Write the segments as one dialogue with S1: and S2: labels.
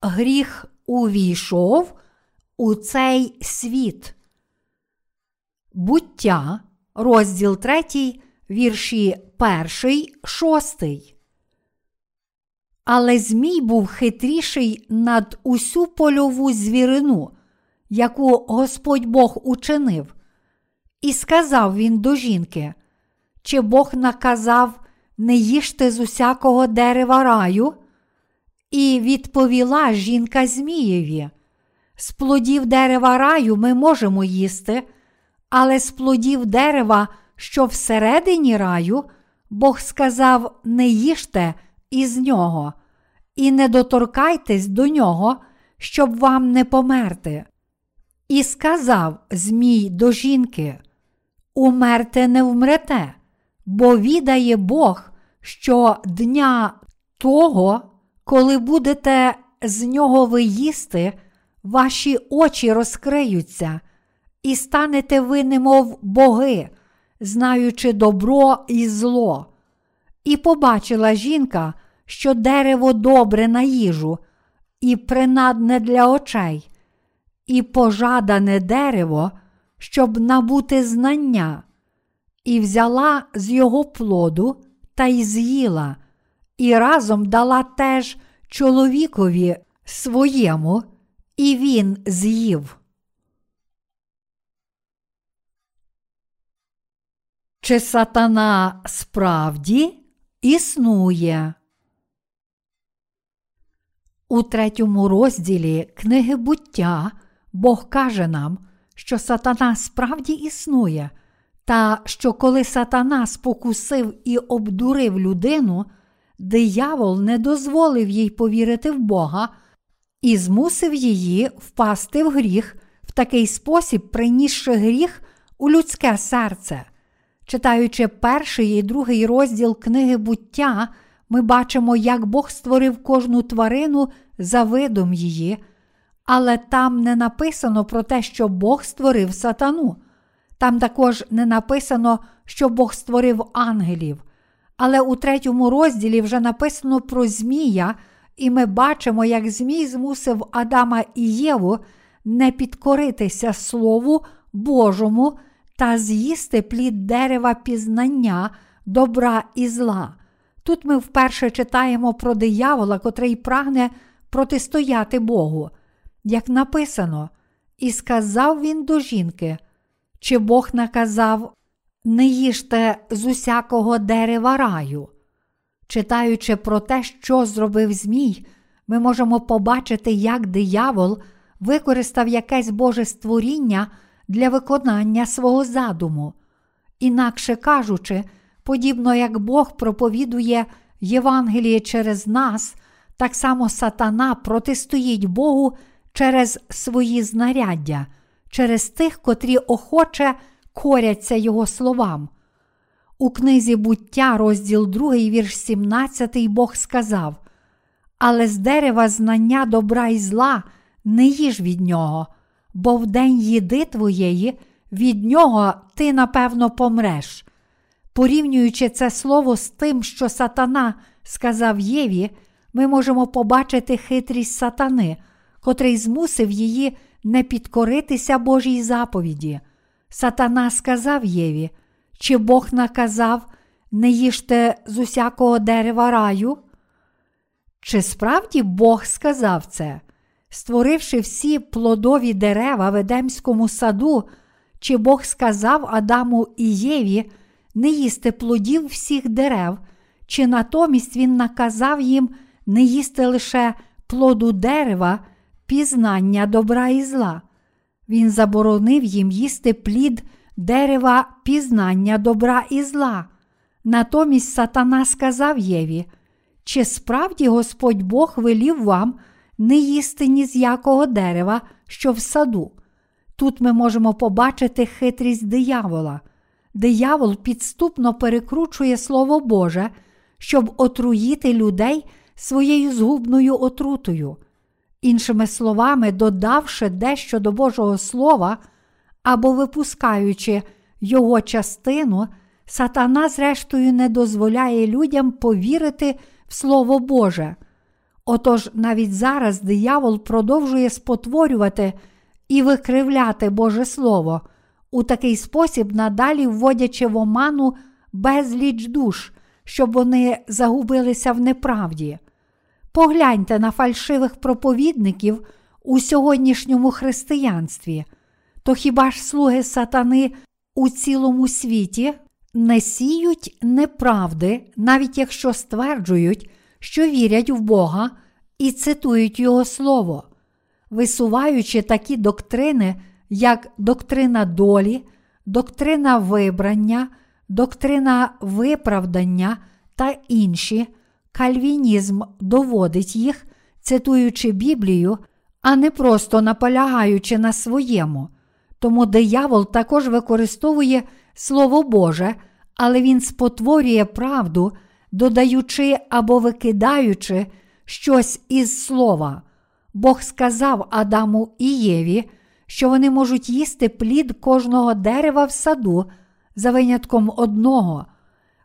S1: гріх увійшов у цей світ. Буття, розділ 3, вірші 1, 6. Але Змій був хитріший над усю польову звірину, яку Господь Бог учинив. І сказав він до жінки: Чи Бог наказав не їжте з усякого дерева раю? І відповіла жінка Змієві: З плодів дерева раю ми можемо їсти, але з плодів дерева, що всередині раю, Бог сказав: не їжте із нього, і не доторкайтесь до нього, щоб вам не померти. І сказав Змій до жінки: Умерте не вмрете, бо відає Бог, що дня того, коли будете з нього ви їсти, ваші очі розкриються, і станете ви, немов боги, знаючи добро і зло. І побачила жінка, що дерево добре на їжу, і принадне для очей, і пожадане дерево, щоб набути знання, і взяла з його плоду та й з'їла, і разом дала теж чоловікові своєму, і він з'їв. Чи сатана справді існує? У третьому розділі книги буття Бог каже нам, що сатана справді існує, та що коли сатана спокусив і обдурив людину, диявол не дозволив їй повірити в Бога і змусив її впасти в гріх в такий спосіб, принісши гріх у людське серце. Читаючи перший і другий розділ книги буття, ми бачимо, як Бог створив кожну тварину за видом її, але там не написано про те, що Бог створив сатану. Там також не написано, що Бог створив ангелів. Але у третьому розділі вже написано про Змія, і ми бачимо, як Змій змусив Адама і Єву не підкоритися Слову Божому та з'їсти плід дерева пізнання, добра і зла. Тут ми вперше читаємо про диявола, котрий прагне протистояти Богу. Як написано, і сказав він до жінки. Чи Бог наказав не їжте з усякого дерева раю? Читаючи про те, що зробив Змій, ми можемо побачити, як диявол використав якесь Боже створіння для виконання свого задуму. Інакше кажучи, подібно як Бог проповідує Євангеліє через нас, так само сатана протистоїть Богу через свої знаряддя через тих, котрі охоче коряться Його словам. У книзі буття, розділ 2, вірш 17, Бог сказав: Але з дерева знання добра і зла не їж від нього, бо в день їди твоєї від нього ти напевно помреш. Порівнюючи це слово з тим, що сатана сказав Єві, ми можемо побачити хитрість сатани, котрий змусив її не підкоритися Божій заповіді. Сатана сказав Єві, чи Бог наказав не їжте з усякого дерева раю? Чи справді Бог сказав це, створивши всі плодові дерева в Едемському саду, чи Бог сказав Адаму і Єві не їсти плодів всіх дерев, чи натомість Він наказав їм не їсти лише плоду дерева, пізнання добра і зла. Він заборонив їм їсти плід дерева пізнання добра і зла. Натомість сатана сказав Єві, чи справді Господь Бог велів вам не їсти ні з якого дерева, що в саду. Тут ми можемо побачити хитрість диявола. Диявол підступно перекручує Слово Боже, щоб отруїти людей своєю згубною отрутою. Іншими словами, додавши дещо до Божого Слова або випускаючи його частину, сатана, зрештою, не дозволяє людям повірити в Слово Боже. Отож, навіть зараз диявол продовжує спотворювати і викривляти Боже Слово, у такий спосіб надалі вводячи в оману безліч душ, щоб вони загубилися в неправді. Погляньте на фальшивих проповідників у сьогоднішньому християнстві, то хіба ж слуги сатани у цілому світі не сіють неправди, навіть якщо стверджують, що вірять в Бога і цитують Його Слово, висуваючи такі доктрини, як доктрина долі, доктрина вибрання, доктрина виправдання та інші, кальвінізм доводить їх, цитуючи Біблію, а не просто наполягаючи на своєму. Тому диявол також використовує Слово Боже, але він спотворює правду, додаючи або викидаючи щось із слова. Бог сказав Адаму і Єві, що вони можуть їсти плід кожного дерева в саду за винятком одного.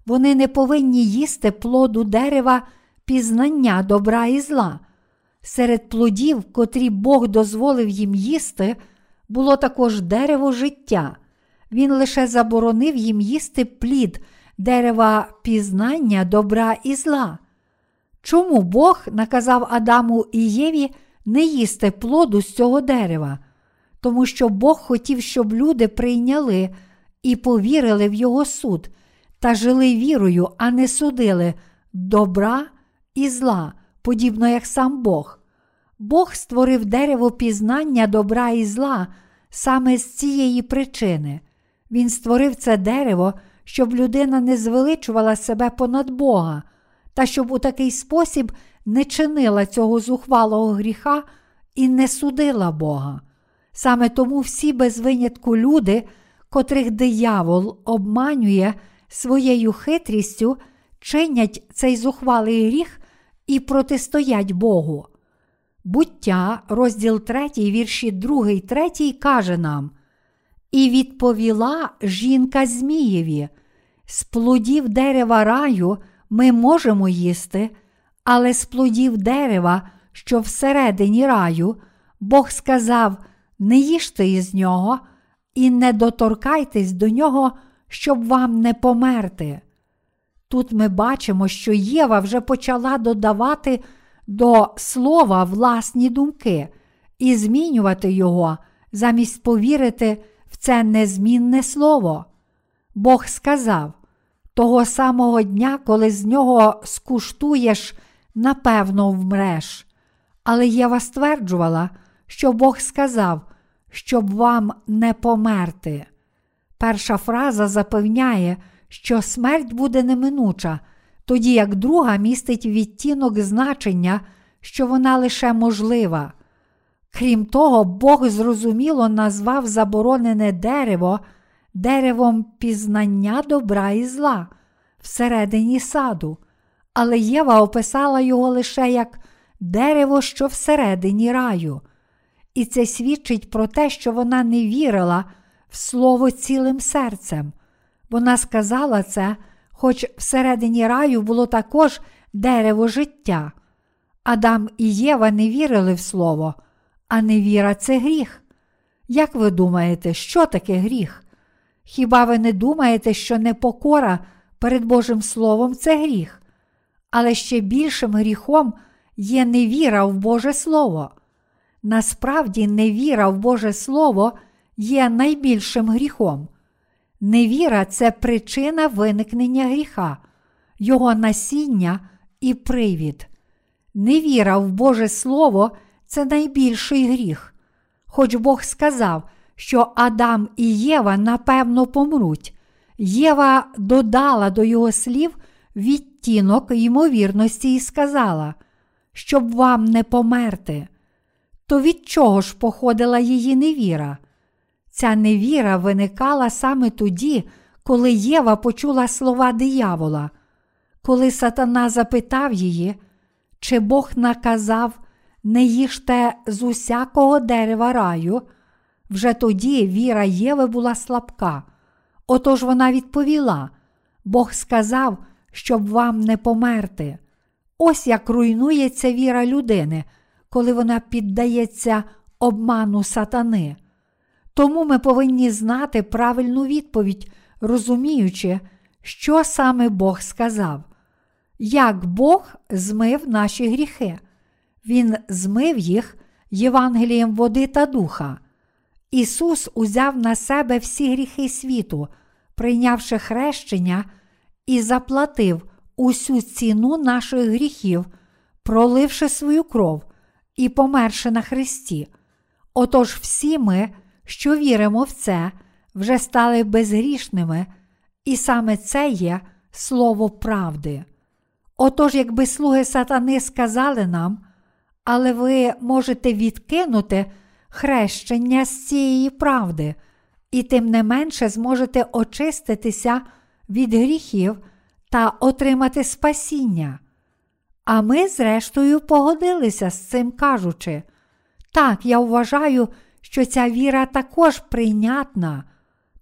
S1: Вони не повинні їсти плоду дерева пізнання добра і зла. Серед плодів, котрі Бог дозволив їм їсти, було також дерево життя. Він лише заборонив їм їсти плід дерева пізнання добра і зла. Чому Бог наказав Адаму і Єві не їсти плоду з цього дерева? Тому що Бог хотів, щоб люди прийняли і повірили в Його суд та жили вірою, а не судили добра і зла, подібно як сам Бог. Бог створив дерево пізнання добра і зла саме з цієї причини. Він створив це дерево, щоб людина не звеличувала себе понад Бога, та щоб у такий спосіб не чинила цього зухвалого гріха і не судила Бога. Саме тому всі без винятку люди, котрих диявол обманює своєю хитрістю, чинять цей зухвалий гріх і протистоять Богу. Буття, розділ 3, вірші 2, 3 каже нам: І відповіла жінка Змієві, з плодів дерева раю ми можемо їсти, але з плодів дерева, що всередині раю, Бог сказав: не їжте із нього і не доторкайтесь до нього, щоб вам не померти. Тут ми бачимо, що Єва вже почала додавати до слова власні думки і змінювати його, замість повірити в це незмінне слово. Бог сказав: того самого дня, коли з нього скуштуєш, напевно, вмреш. Але Єва стверджувала, що Бог сказав, щоб вам не померти. Перша фраза запевняє, що смерть буде неминуча, тоді як друга містить відтінок значення, що вона лише можлива. Крім того, Бог зрозуміло назвав заборонене дерево деревом пізнання добра і зла всередині саду, але Єва описала його лише як дерево, що всередині раю. І це свідчить про те, що вона не вірила в слово цілим серцем. Вона сказала це, хоч всередині раю було також дерево життя. Адам і Єва не вірили в слово, а невіра це гріх. Як ви думаєте, що таке гріх? Хіба ви не думаєте, що непокора перед Божим Словом це гріх? Але ще більшим гріхом є невіра в Боже Слово. Насправді, невіра в Боже Слово є найбільшим гріхом. Невіра це причина виникнення гріха, його насіння і привід. Невіра в Боже Слово це найбільший гріх. Хоч Бог сказав, що Адам і Єва напевно помруть. Єва додала до його слів відтінок ймовірності і сказала, щоб вам не померти. То від чого ж походила її невіра? Ця невіра виникала саме тоді, коли Єва почула слова диявола, коли сатана запитав її, чи Бог наказав не їжте з усякого дерева раю, вже тоді віра Єви була слабка. Отож вона відповіла: Бог сказав, щоб вам не померти. Ось як руйнується віра людини, коли вона піддається обману сатани. Тому ми повинні знати правильну відповідь, розуміючи, що саме Бог сказав, як Бог змив наші гріхи. Він змив їх Євангелієм води та духа. Ісус узяв на себе всі гріхи світу, прийнявши хрещення, і заплатив усю ціну наших гріхів, проливши свою кров і померши на Христі. Отож всі ми, що віримо в це, вже стали безгрішними, і саме це є слово правди. Отож, якби слуги сатани сказали нам, але ви можете відкинути хрещення з цієї правди, і тим не менше зможете очиститися від гріхів та отримати спасіння. А ми, зрештою, погодилися з цим кажучи, так, я вважаю, що ця віра також прийнятна,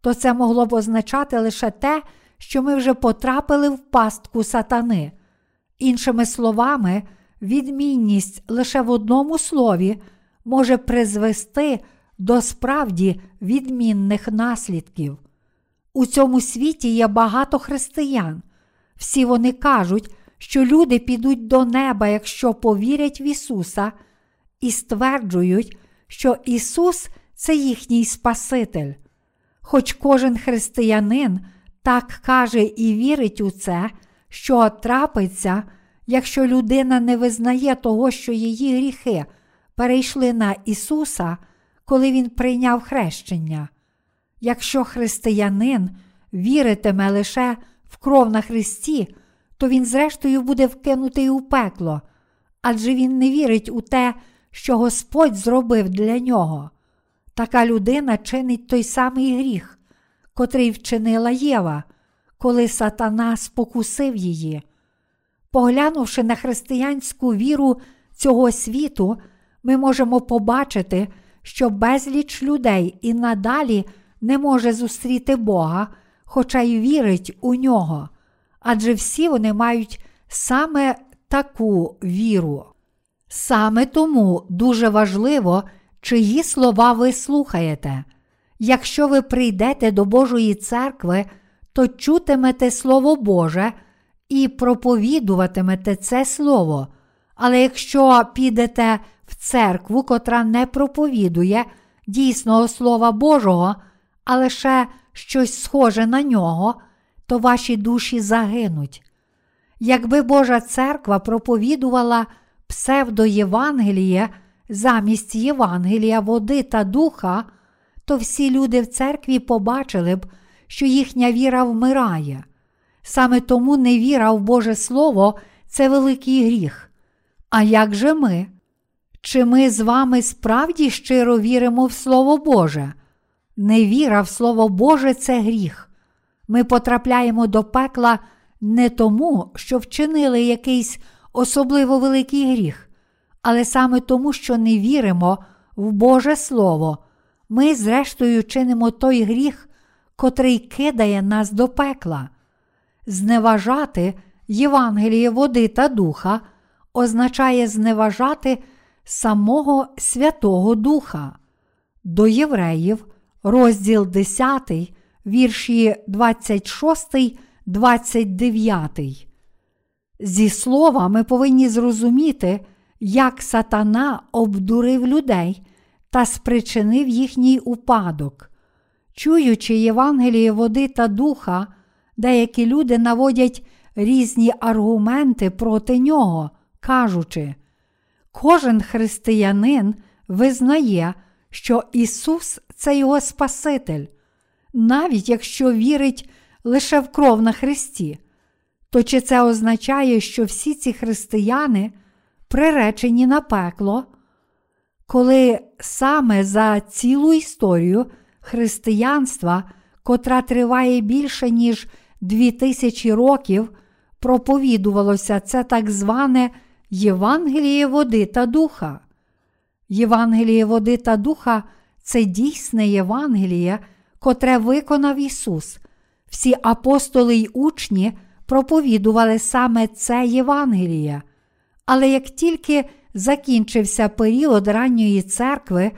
S1: то це могло б означати лише те, що ми вже потрапили в пастку сатани. Іншими словами, відмінність лише в одному слові може призвести до справді відмінних наслідків. У цьому світі є багато християн. Всі вони кажуть, що люди підуть до неба, якщо повірять в Ісуса, і стверджують, що Ісус це їхній Спаситель. Хоч кожен християнин так каже і вірить у це, що трапиться, якщо людина не визнає того, що її гріхи перейшли на Ісуса, коли Він прийняв хрещення. Якщо християнин віритиме лише в кров на Христі, то він, зрештою, буде вкинутий у пекло, адже він не вірить у те, що Господь зробив для нього. Така людина чинить той самий гріх, котрий вчинила Єва, коли сатана спокусив її. Поглянувши на християнську віру цього світу, ми можемо побачити, що безліч людей і надалі не може зустріти Бога, хоча й вірить у нього, адже всі вони мають саме таку віру. Саме тому дуже важливо, чиї слова ви слухаєте. Якщо ви прийдете до Божої церкви, то чутимете Слово Боже і проповідуватимете це Слово. Але якщо підете в церкву, котра не проповідує дійсного Слова Божого, а лише щось схоже на нього, то ваші душі загинуть. Якби Божа церква проповідувала псевдоєвангеліє замість Євангелія води та духа, то всі люди в церкві побачили б, що їхня віра вмирає. Саме тому невіра в Боже Слово це великий гріх. А як же ми? Чи ми з вами справді щиро віримо в Слово Боже? Невіра в Слово Боже це гріх. Ми потрапляємо до пекла не тому, що вчинили якийсь особливо великий гріх, але саме тому, що не віримо в Боже Слово, ми, зрештою, чинимо той гріх, котрий кидає нас до пекла. Зневажати Євангеліє води та духа означає зневажати самого Святого Духа. До євреїв, розділ 10, вірші 26, 29. Зі слова ми повинні зрозуміти, як сатана обдурив людей та спричинив їхній упадок. Чуючи Євангеліє води та духа, деякі люди наводять різні аргументи проти нього, кажучи, кожен християнин визнає, що Ісус це його Спаситель, навіть якщо вірить лише в кров на Христі. То чи це означає, що всі ці християни приречені на пекло? Коли саме за цілу історію християнства, котра триває більше, ніж дві тисячі років, проповідувалося це так зване Євангеліє води та духа. Євангеліє води та духа це дійсне Євангеліє, котре виконав Ісус. Всі апостоли й учні проповідували саме це Євангеліє. Але як тільки закінчився період ранньої церкви,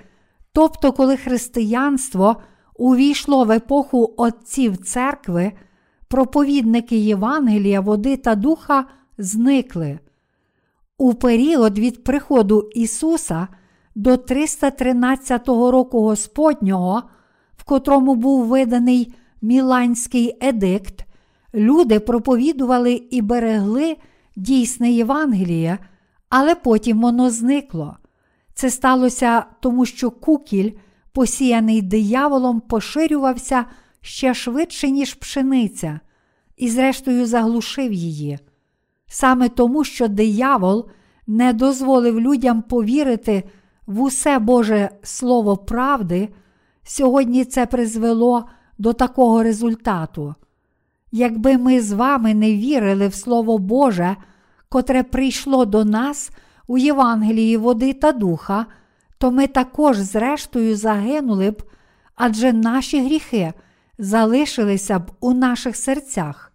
S1: тобто коли християнство увійшло в епоху отців церкви, проповідники Євангелія, води та духа зникли. У період від приходу Ісуса до 313 року Господнього, в котрому був виданий Міланський едикт, люди проповідували і берегли дійсне Євангеліє, але потім воно зникло. Це сталося тому, що кукіль, посіяний дияволом, поширювався ще швидше, ніж пшениця, і, зрештою, заглушив її. Саме тому, що диявол не дозволив людям повірити в усе Боже Слово правди, сьогодні це призвело до такого результату. Якби ми з вами не вірили в Слово Боже, котре прийшло до нас у Євангелії води та духа, то ми також, зрештою, загинули б, адже наші гріхи залишилися б у наших серцях.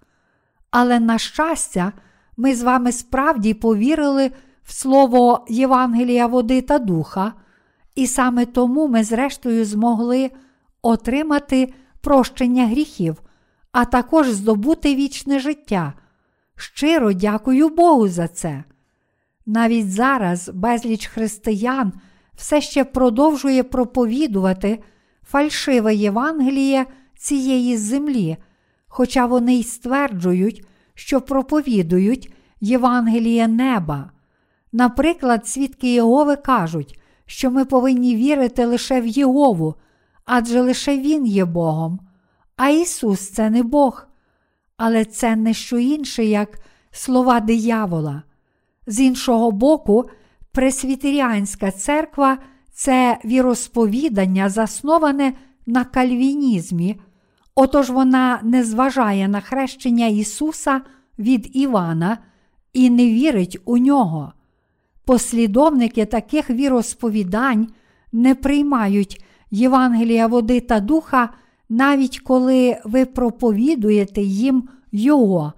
S1: Але, на щастя, ми з вами справді повірили в слово Євангелія води та духа, і саме тому ми, зрештою, змогли отримати прощення гріхів, а також здобути вічне життя. Щиро дякую Богу за це. Навіть зараз безліч християн все ще продовжує проповідувати фальшиве Євангеліє цієї землі, хоча вони й стверджують, що проповідують Євангеліє неба. Наприклад, свідки Єгови кажуть, що ми повинні вірити лише в Єгову, адже лише Він є Богом, а Ісус це не Бог. Але це не що інше, як слова диявола. З іншого боку, Пресвітеріанська церква це віросповідання, засноване на кальвінізмі, отож вона не зважає на хрещення Ісуса від Івана і не вірить у нього. Послідовники таких віросповідань не приймають Євангелія води та духа, навіть коли ви проповідуєте їм Його,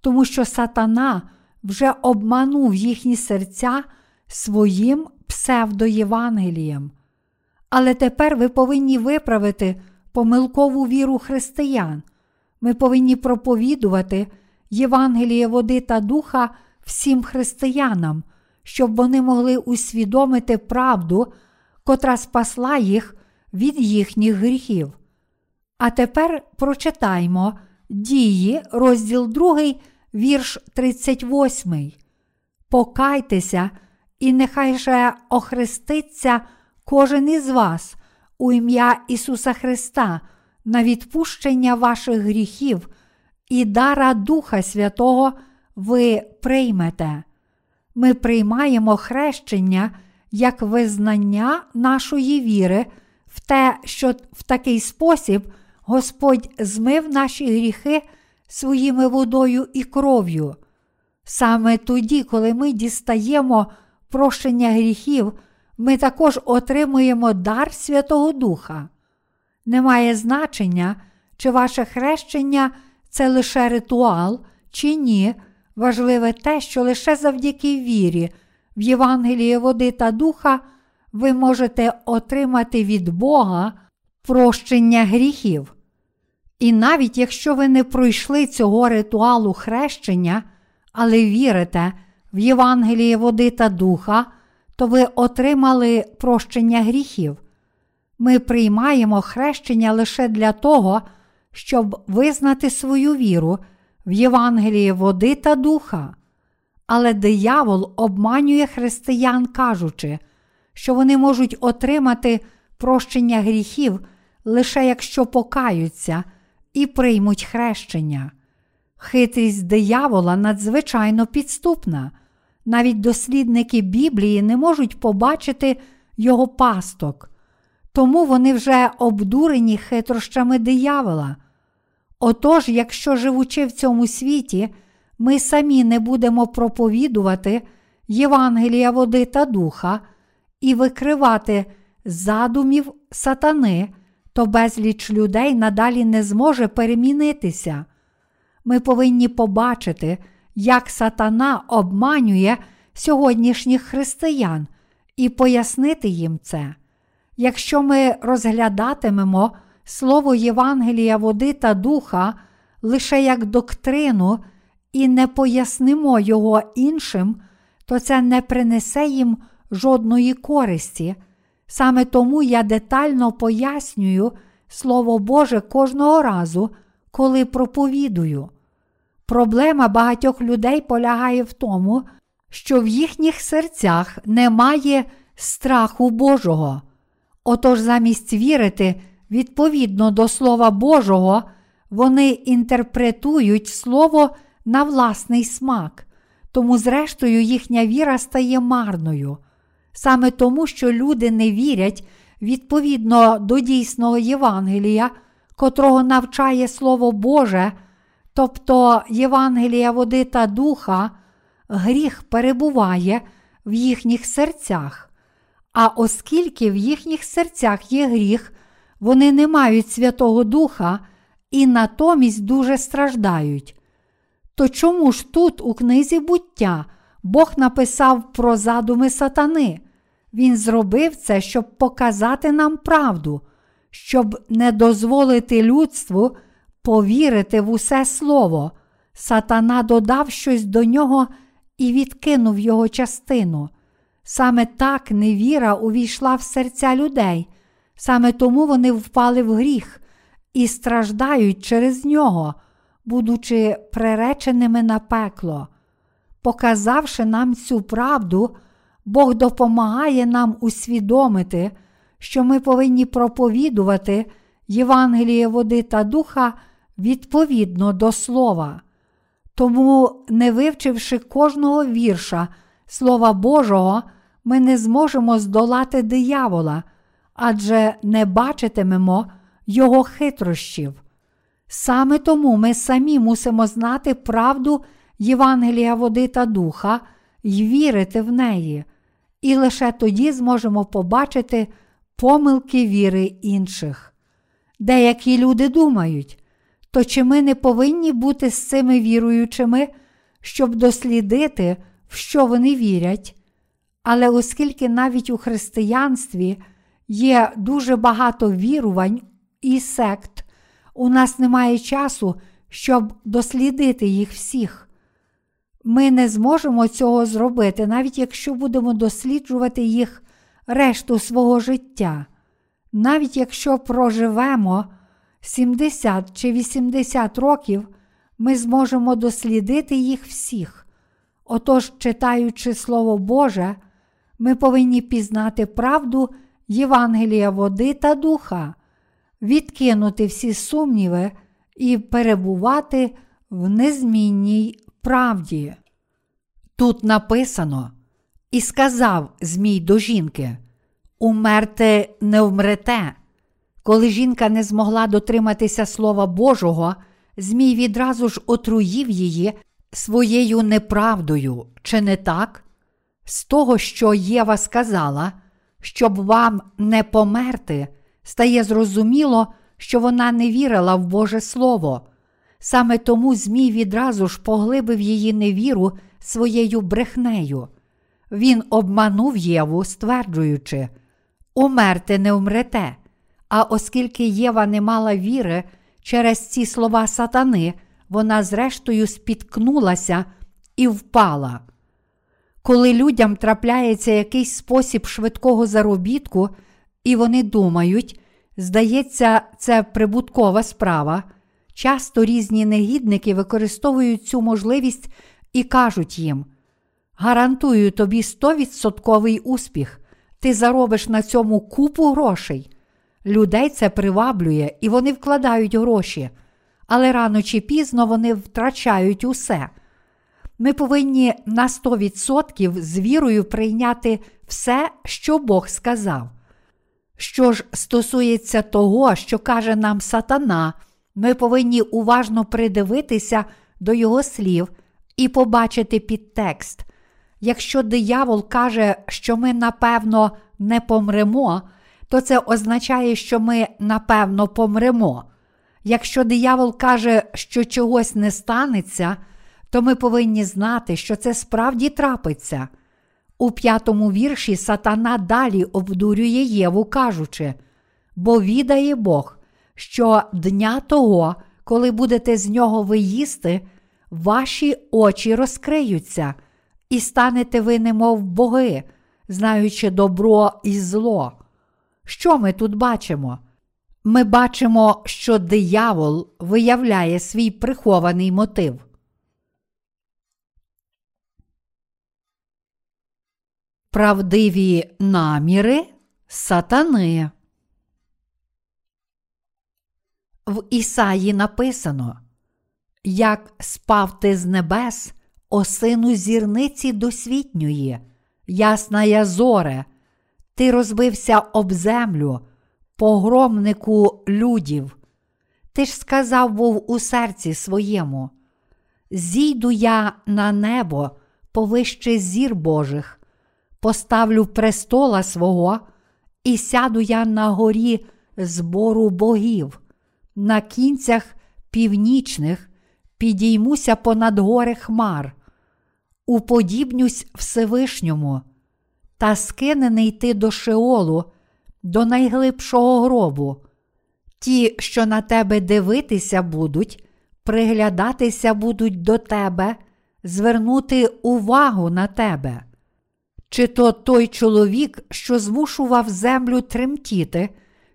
S1: тому що сатана вже обманув їхні серця своїм псевдоєвангелієм. Але тепер ви повинні виправити помилкову віру християн. Ми повинні проповідувати Євангеліє води та духа всім християнам, щоб вони могли усвідомити правду, котра спасла їх від їхніх гріхів. А тепер прочитаймо дії, розділ 2, вірш 38. Покайтеся, і нехай же охреститься кожен із вас у ім'я Ісуса Христа на відпущення ваших гріхів і дара Духа Святого ви приймете. Ми приймаємо хрещення як визнання нашої віри в те, що в такий спосіб Господь змив наші гріхи своїми водою і кров'ю. Саме тоді, коли ми дістаємо прощення гріхів, ми також отримуємо дар Святого Духа. Немає значення, чи ваше хрещення це лише ритуал, чи ні. Важливе те, що лише завдяки вірі в Євангеліє води та духа ви можете отримати від Бога прощення гріхів. І навіть якщо ви не пройшли цього ритуалу хрещення, але вірите в Євангеліє води та духа, то ви отримали прощення гріхів. Ми приймаємо хрещення лише для того, щоб визнати свою віру в Євангелії води та духа. Але диявол обманює християн, кажучи, що вони можуть отримати прощення гріхів лише якщо покаються і приймуть хрещення. Хитрість диявола надзвичайно підступна. Навіть дослідники Біблії не можуть побачити його пасток, тому вони вже обдурені хитрощами диявола. Отож, якщо живучи в цьому світі, ми самі не будемо проповідувати Євангелія води та духа і викривати задумів сатани, то безліч людей надалі не зможе перемінитися. Ми повинні побачити, як сатана обманює сьогоднішніх християн і пояснити їм це. Якщо ми розглядатимемо слово Євангелія води та духа лише як доктрину і не пояснимо його іншим, то це не принесе їм жодної користі. Саме тому я детально пояснюю Слово Боже кожного разу, коли проповідую. Проблема багатьох людей полягає в тому, що в їхніх серцях немає страху Божого. Отож, замість вірити відповідно до Слова Божого, вони інтерпретують Слово на власний смак, тому, зрештою, їхня віра стає марною. Саме тому, що люди не вірять відповідно до дійсного Євангелія, котрого навчає Слово Боже, тобто Євангелія води та духа, гріх перебуває в їхніх серцях. А оскільки в їхніх серцях є гріх, вони не мають Святого Духа і натомість дуже страждають. То чому ж тут, у книзі буття, Бог написав про задуми сатани? Він зробив це, щоб показати нам правду, щоб не дозволити людству повірити в усе слово. Сатана додав щось до нього і відкинув його частину. Саме так невіра увійшла в серця людей, саме тому вони впали в гріх і страждають через нього, будучи приреченими на пекло. Показавши нам цю правду, Бог допомагає нам усвідомити, що ми повинні проповідувати Євангеліє води та духа відповідно до слова. Тому, не вивчивши кожного вірша Слова Божого, ми не зможемо здолати диявола, адже не бачитимемо його хитрощів. Саме тому ми самі мусимо знати правду Євангелія води та духа і вірити в неї, і лише тоді зможемо побачити помилки віри інших. Деякі люди думають, то чи ми не повинні бути з цими віруючими, щоб дослідити, в що вони вірять? Але оскільки навіть у християнстві є дуже багато вірувань і сект, у нас немає часу, щоб дослідити їх всіх. Ми не зможемо цього зробити, навіть якщо будемо досліджувати їх решту свого життя. Навіть якщо проживемо 70 чи 80 років, ми зможемо дослідити їх всіх. Отож, читаючи Слово Боже, ми повинні пізнати правду Євангелія води та духа, відкинути всі сумніви і перебувати в незмінній правді. Тут написано і сказав Змій до жінки: Умерти не вмрете. Коли жінка не змогла дотриматися Слова Божого, Змій відразу ж отруїв її своєю неправдою, чи не так? З того, що Єва сказала, щоб вам не померти, стає зрозуміло, що вона не вірила в Боже Слово. Саме тому Змій відразу ж поглибив її невіру своєю брехнею. Він обманув Єву, стверджуючи, умерти не вмрете. А оскільки Єва не мала віри через ці слова сатани, вона зрештою спіткнулася і впала. Коли людям трапляється якийсь спосіб швидкого заробітку, і вони думають, здається, це прибуткова справа, часто різні негідники використовують цю можливість і кажуть їм: гарантую тобі 100% успіх, ти заробиш на цьому купу грошей. Людей це приваблює і вони вкладають гроші, але рано чи пізно вони втрачають усе. Ми повинні на 100% з вірою прийняти все, що Бог сказав. Що ж стосується того, що каже нам сатана, ми повинні уважно придивитися до його слів і побачити підтекст. Якщо диявол каже, що ми напевно не помремо, то це означає, що ми напевно помремо. Якщо диявол каже, що чогось не станеться, то ми повинні знати, що це справді трапиться. У п'ятому вірші Сатана далі обдурює Єву, кажучи, бо відає Бог, що дня того, коли будете з нього виїсти, ваші очі розкриються, і станете ви, немов боги, знаючи добро і зло. Що ми тут бачимо? Ми бачимо, що диявол виявляє свій прихований мотив. Правдиві наміри сатани. В Ісаї написано Як спав ти з небес, о сину зірниці досвітньої, ясна я зоре, ти розбився об землю, погромнику людів. Ти ж сказав був у серці своєму: Зійду я на небо повище зір Божих, поставлю престола свого, і сяду я на горі збору богів, на кінцях північних підіймуся понад гори хмар, уподібнюсь Всевишньому, та скинений ти до Шеолу, до найглибшого гробу. Ті, що на тебе дивитися будуть, приглядатися будуть до тебе, звернути увагу на тебе. Чи то той чоловік, що змушував землю тремтіти,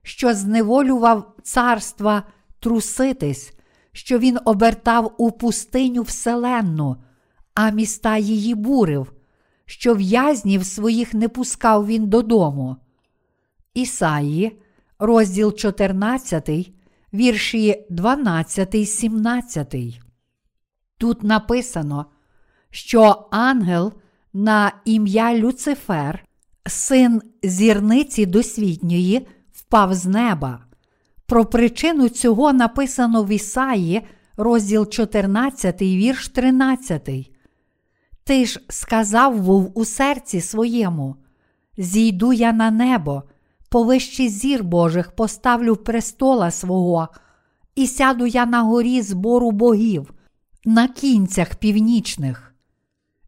S1: що зневолював царства труситись, що він обертав у пустиню вселенну, а міста її бурив, що в'язнів своїх не пускав він додому. Ісаї, розділ 14, вірші 12, 17. Тут написано, що ангел на ім'я Люцифер, син зірниці досвітньої, впав з неба. Про причину цього написано в Ісаї, розділ 14, вірш 13. Ти ж сказав був у серці своєму: Зійду я на небо, повище зір Божих поставлю престола свого, і сяду я на горі збору богів, на кінцях північних.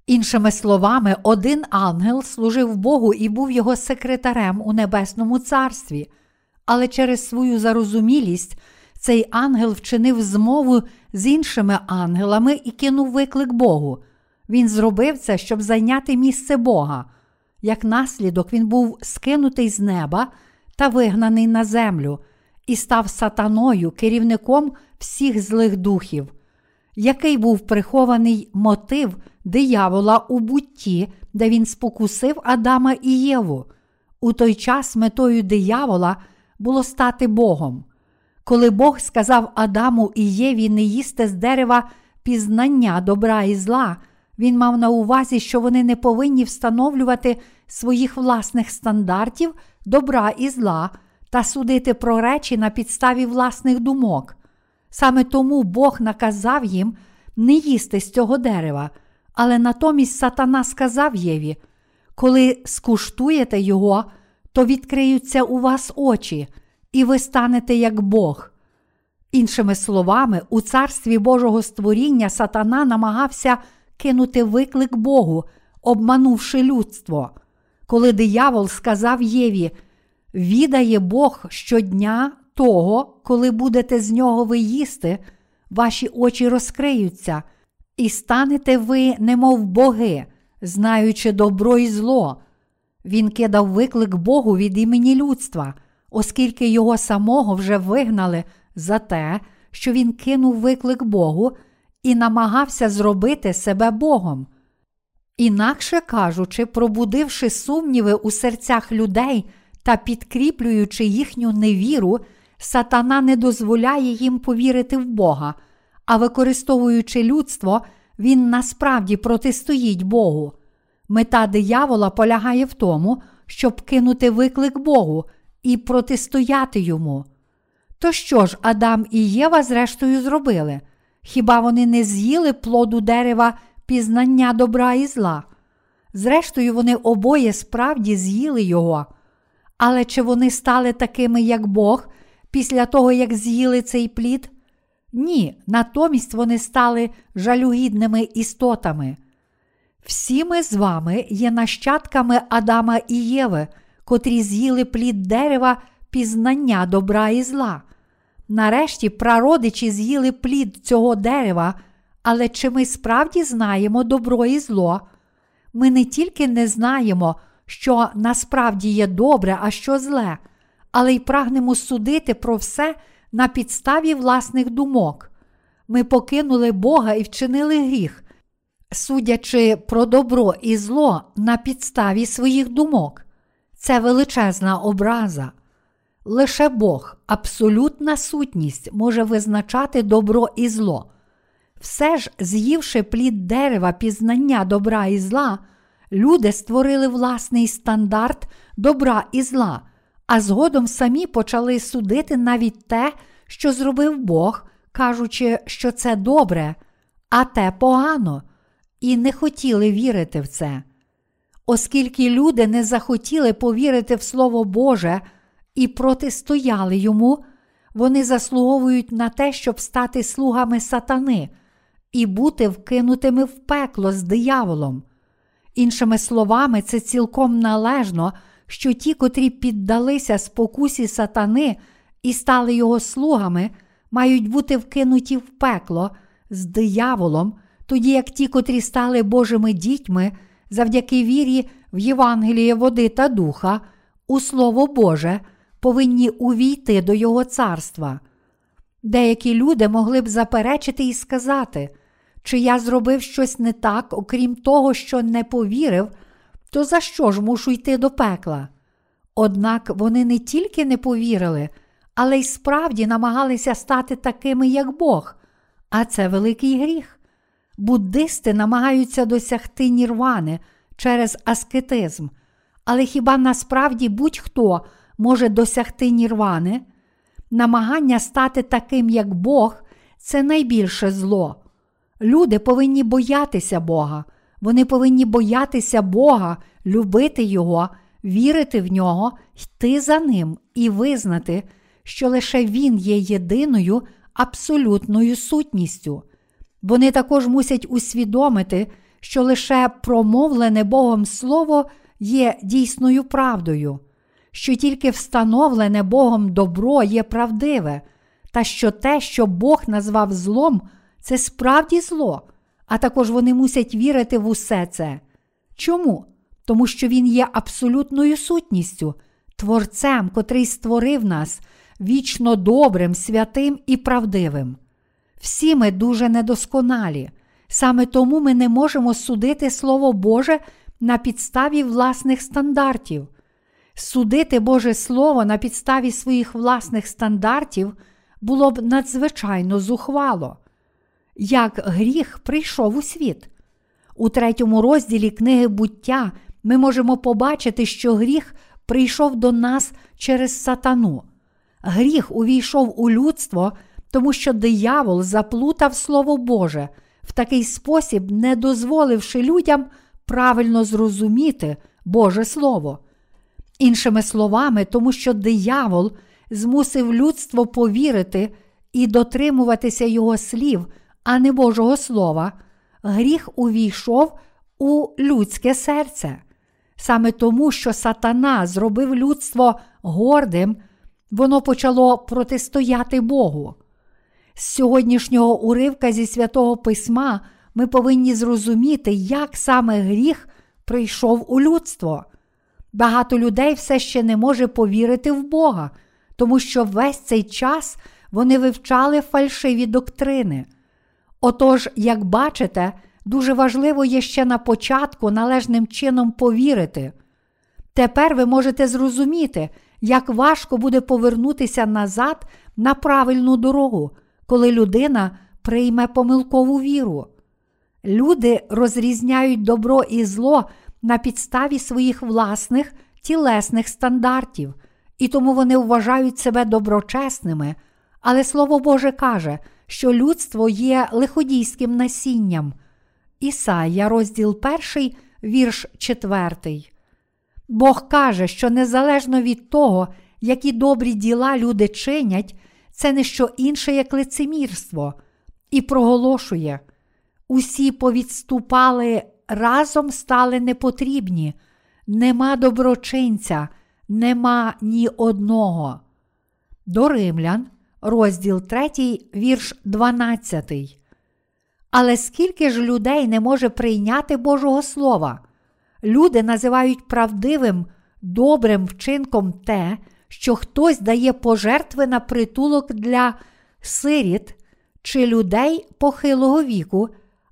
S1: Іншими словами, один ангел служив Богу і був його секретарем у Небесному Царстві, але через свою зарозумілість цей ангел вчинив змову з іншими ангелами і кинув виклик Богу. Він зробив це, щоб зайняти місце Бога. Як наслідок, він був скинутий з неба та вигнаний на землю і став сатаною, керівником всіх злих духів. Який був прихований мотив диявола у бутті, де він спокусив Адама і Єву? У той час метою диявола було стати Богом. Коли Бог сказав Адаму і Єві не їсти з дерева пізнання добра і зла, він мав на увазі, що вони не повинні встановлювати своїх власних стандартів добра і зла та судити про речі на підставі власних думок. Саме тому Бог наказав їм не їсти з цього дерева, але натомість сатана сказав Єві: коли скуштуєте його, то відкриються у вас очі, і ви станете як Бог. Іншими словами, у царстві Божого створіння сатана намагався кинути виклик Богу, обманувши людство. Коли диявол сказав Єві, відає Бог щодня того, коли будете з нього ви їсти, ваші очі розкриються, і станете ви, немов боги, знаючи добро і зло. Він кидав виклик Богу від імені людства, оскільки його самого вже вигнали за те, що він кинув виклик Богу і намагався зробити себе Богом. Інакше кажучи, пробудивши сумніви у серцях людей та підкріплюючи їхню невіру, сатана не дозволяє їм повірити в Бога, а використовуючи людство, він насправді протистоїть Богу. Мета диявола полягає в тому, щоб кинути виклик Богу і протистояти йому. То що ж Адам і Єва зрештою зробили? Хіба вони не з'їли плоду дерева пізнання добра і зла? Зрештою, вони обоє справді з'їли його. Але чи вони стали такими, як Бог, після того, як з'їли цей плід? Ні, натомість вони стали жалюгідними істотами. Всі ми з вами є нащадками Адама і Єви, котрі з'їли плід дерева пізнання добра і зла. Нарешті прародичі з'їли плід цього дерева, але чи ми справді знаємо добро і зло? Ми не тільки не знаємо, що насправді є добре, а що зле, але й прагнемо судити про все на підставі власних думок. Ми покинули Бога і вчинили гріх, судячи про добро і зло на підставі своїх думок. Це величезна образа. Лише Бог, абсолютна сутність, може визначати добро і зло. Все ж, з'ївши плід дерева пізнання добра і зла, люди створили власний стандарт добра і зла, а згодом самі почали судити навіть те, що зробив Бог, кажучи, що це добре, а те погано, і не хотіли вірити в це. Оскільки люди не захотіли повірити в Слово Боже і протистояли йому, вони заслуговують на те, щоб стати слугами сатани і бути вкинутими в пекло з дияволом. Іншими словами, це цілком належно, що ті, котрі піддалися спокусі сатани і стали його слугами, мають бути вкинуті в пекло з дияволом, тоді як ті, котрі стали Божими дітьми завдяки вірі в Євангеліє води та духа, у Слово Боже, повинні увійти до Його царства. Деякі люди могли б заперечити і сказати, чи я зробив щось не так, окрім того, що не повірив, то за що ж мушу йти до пекла? Однак вони не тільки не повірили, але й справді намагалися стати такими, як Бог, а це великий гріх. Буддисти намагаються досягти нірвани через аскетизм, але хіба насправді будь-хто може досягти нірвани? Намагання стати таким, як Бог, це найбільше зло. Люди повинні боятися Бога, вони повинні боятися Бога, любити Його, вірити в нього, йти за Ним і визнати, що лише Він є єдиною абсолютною сутністю. Вони також мусять усвідомити, що лише промовлене Богом Слово є дійсною правдою, що тільки встановлене Богом добро є правдиве, та що те, що Бог назвав злом, це справді зло, а також вони мусять вірити в усе це. Чому? Тому що Він є абсолютною сутністю, Творцем, котрий створив нас вічно добрим, святим і правдивим. Всі ми дуже недосконалі, саме тому ми не можемо судити Слово Боже на підставі власних стандартів. Судити Боже Слово на підставі своїх власних стандартів було б надзвичайно зухвало. Як гріх прийшов у світ. У третьому розділі книги буття ми можемо побачити, що гріх прийшов до нас через сатану. Гріх увійшов у людство, тому що диявол заплутав Слово Боже, в такий спосіб, не дозволивши людям правильно зрозуміти Боже Слово. Іншими словами, тому що диявол змусив людство повірити і дотримуватися його слів, а не Божого Слова, гріх увійшов у людське серце. Саме тому, що сатана зробив людство гордим, воно почало протистояти Богу. З сьогоднішнього уривка зі святого Письма ми повинні зрозуміти, як саме гріх прийшов у людство. Багато людей все ще не може повірити в Бога, тому що весь цей час вони вивчали фальшиві доктрини. Отож, як бачите, дуже важливо є ще на початку належним чином повірити. Тепер ви можете зрозуміти, як важко буде повернутися назад на правильну дорогу, коли людина прийме помилкову віру. Люди розрізняють добро і зло на підставі своїх власних тілесних стандартів, і тому вони вважають себе доброчесними, але Слово Боже каже, що людство є лиходійським насінням. Ісая, розділ 1, вірш 4. Бог каже, що незалежно від того, які добрі діла люди чинять, це не що інше, як лицемірство, і проголошує. Усі повідступали разом стали непотрібні, нема доброчинця, нема ні одного. До Римлян, розділ 3, вірш 12. Але скільки ж людей не може прийняти Божого Слова? Люди називають правдивим, добрим вчинком те, що хтось дає пожертви на притулок для сиріт чи людей похилого віку,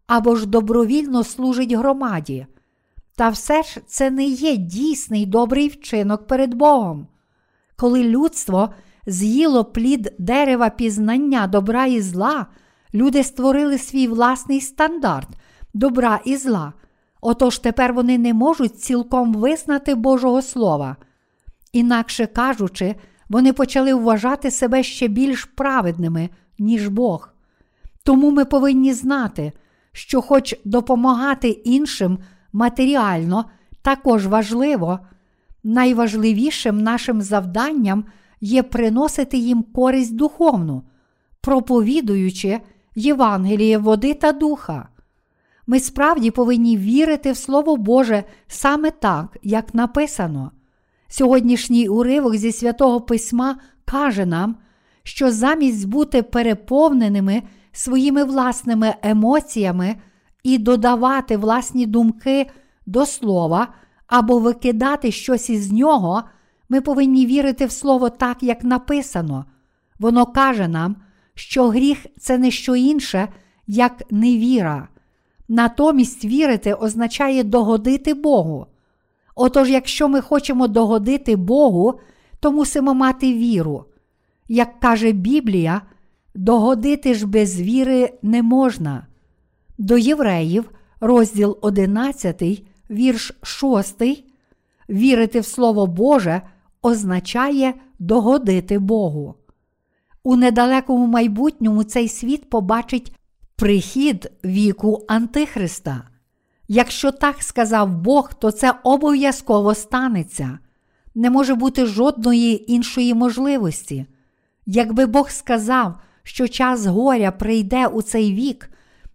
S1: або ж добровільно служить громаді. Та все ж це не є дійсний добрий вчинок перед Богом. Коли людство з'їло плід дерева пізнання добра і зла, люди створили свій власний стандарт добра і зла. Отож тепер вони не можуть цілком визнати Божого Слова. Інакше кажучи, вони почали вважати себе ще більш праведними, ніж Бог. Тому ми повинні знати, що, хоч допомагати іншим матеріально також важливо, найважливішим нашим завданням є приносити їм користь духовну, проповідуючи Євангеліє води та духа. Ми справді повинні вірити в Слово Боже саме так, як написано. Сьогоднішній уривок зі святого Письма каже нам, що замість бути переповненими своїми власними емоціями і додавати власні думки до слова або викидати щось із нього, ми повинні вірити в Слово так, як написано. Воно каже нам, що гріх це не що інше, як невіра. Натомість вірити означає догодити Богу. Отож, якщо ми хочемо догодити Богу, то мусимо мати віру. Як каже Біблія, догодити ж без віри не можна. До євреїв, розділ 11, вірш 6, вірити в Слово Боже означає догодити Богу. У недалекому майбутньому цей світ побачить прихід віку Антихриста. Якщо так сказав Бог, то це обов'язково станеться. Не може бути жодної іншої можливості. Якби Бог сказав, що час горя прийде у цей вік,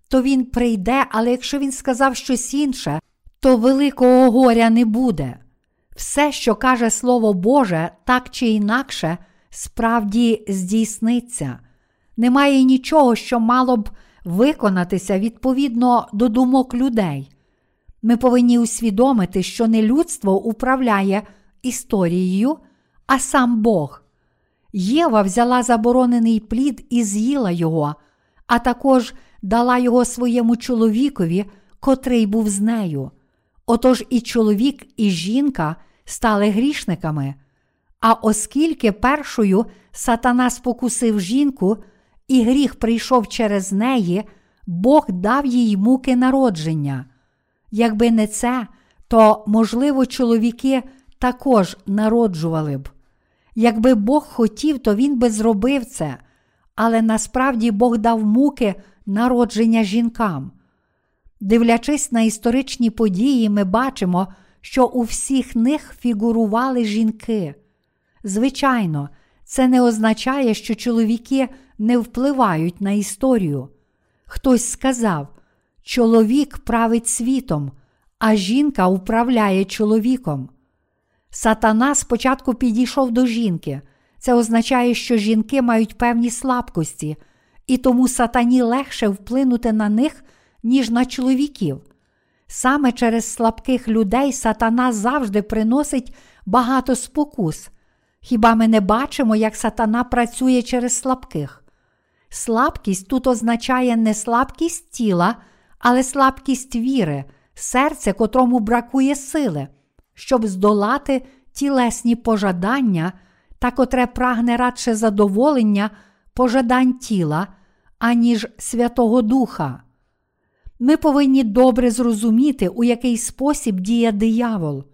S1: то він прийде, але якщо він сказав щось інше, то великого горя не буде. Все, що каже Слово Боже, так чи інакше, справді здійсниться. Немає нічого, що мало б виконатися відповідно до думок людей. Ми повинні усвідомити, що не людство управляє історією, а сам Бог. Єва взяла заборонений плід і з'їла його, а також дала його своєму чоловікові, котрий був з нею. Отож і чоловік, і жінка стали грішниками. А оскільки першою сатана спокусив жінку, і гріх прийшов через неї, Бог дав їй муки народження. Якби не це, то, можливо, чоловіки також народжували б. Якби Бог хотів, то він би зробив це, але насправді Бог дав муки народження жінкам. Дивлячись на історичні події, ми бачимо, що у всіх них фігурували жінки. Звичайно, це не означає, що чоловіки не впливають на історію. Хтось сказав, чоловік править світом, а жінка управляє чоловіком. Сатана спочатку підійшов до жінки. Це означає, що жінки мають певні слабкості, і тому сатані легше вплинути на них, ніж на чоловіків. Саме через слабких людей сатана завжди приносить багато спокус. Хіба ми не бачимо, як сатана працює через слабких? Слабкість тут означає не слабкість тіла, але слабкість віри, серце, котрому бракує сили, щоб здолати тілесні пожадання, та котре прагне радше задоволення пожадань тіла, аніж Святого Духа. Ми повинні добре зрозуміти, у який спосіб діє диявол.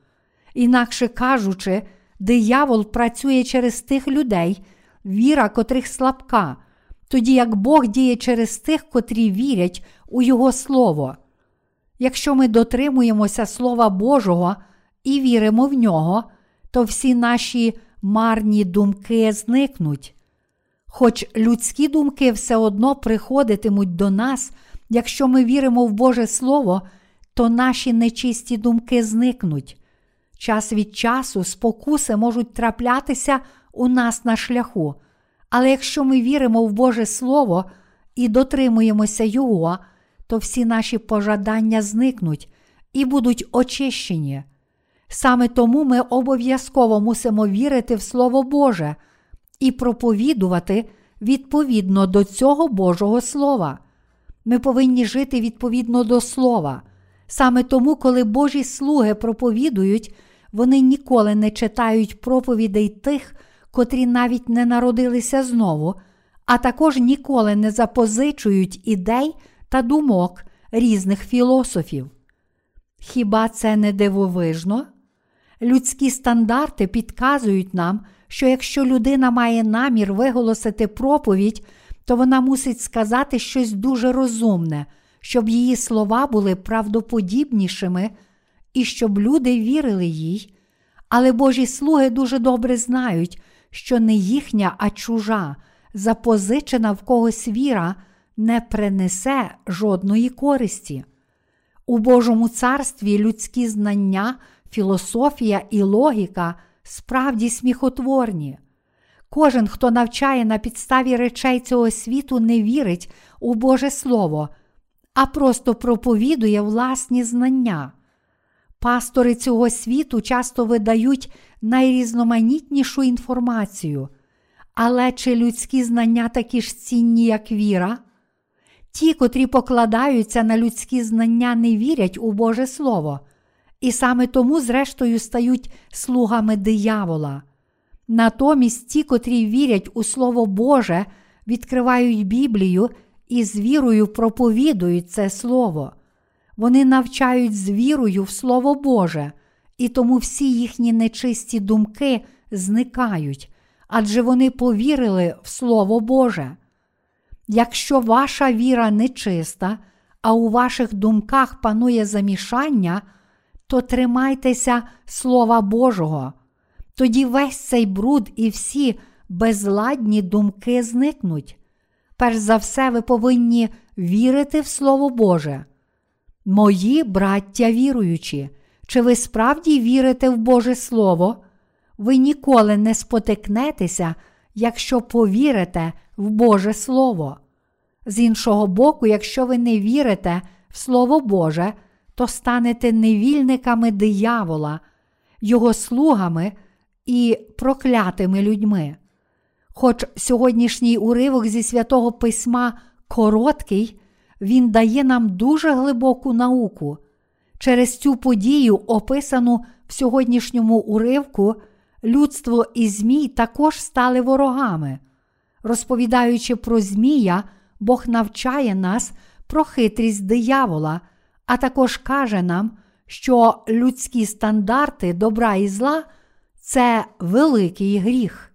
S1: Інакше кажучи, диявол працює через тих людей, віра котрих слабка, тоді як Бог діє через тих, котрі вірять у Його Слово. Якщо ми дотримуємося Слова Божого і віримо в нього, то всі наші марні думки зникнуть. Хоч людські думки все одно приходитимуть до нас, якщо ми віримо в Боже Слово, то наші нечисті думки зникнуть. Час від часу спокуси можуть траплятися у нас на шляху, але якщо ми віримо в Боже Слово і дотримуємося Його, то всі наші пожадання зникнуть і будуть очищені. Саме тому ми обов'язково мусимо вірити в Слово Боже і проповідувати відповідно до цього Божого Слова. Ми повинні жити відповідно до Слова. Саме тому, коли Божі слуги проповідують, вони ніколи не читають проповідей тих, котрі навіть не народилися знову, а також ніколи не запозичують ідей та думок різних філософів. Хіба це не дивовижно? Людські стандарти підказують нам, що якщо людина має намір виголосити проповідь, то вона мусить сказати щось дуже розумне, щоб її слова були правдоподібнішими і щоб люди вірили їй. Але Божі слуги дуже добре знають, що не їхня, а чужа, запозичена в когось віра не принесе жодної користі. У Божому царстві людські знання, філософія і логіка справді сміхотворні. Кожен, хто навчає на підставі речей цього світу, не вірить у Боже Слово, а просто проповідує власні знання. Пастори цього світу часто видають найрізноманітнішу інформацію, але чи людські знання такі ж цінні, як віра? Ті, котрі покладаються на людські знання, не вірять у Боже Слово, і саме тому, зрештою, стають слугами диявола. Натомість ті, котрі вірять у Слово Боже, відкривають Біблію і з вірою проповідують це Слово. Вони навчають з вірою в Слово Боже, і тому всі їхні нечисті думки зникають, адже вони повірили в Слово Боже. Якщо ваша віра нечиста, а у ваших думках панує замішання, то тримайтеся Слова Божого. Тоді весь цей бруд і всі безладні думки зникнуть. Перш за все, ви повинні вірити в Слово Боже. Мої браття віруючі, чи ви справді вірите в Боже Слово? Ви ніколи не спотикнетеся, якщо повірите в Боже Слово. З іншого боку, якщо ви не вірите в Слово Боже, то станете невільниками диявола, його слугами і проклятими людьми. Хоч сьогоднішній уривок зі святого письма короткий, він дає нам дуже глибоку науку. Через цю подію, описану в сьогоднішньому уривку, людство і Змій також стали ворогами. Розповідаючи про Змія, Бог навчає нас про хитрість диявола, а також каже нам, що людські стандарти добра і зла це великий гріх.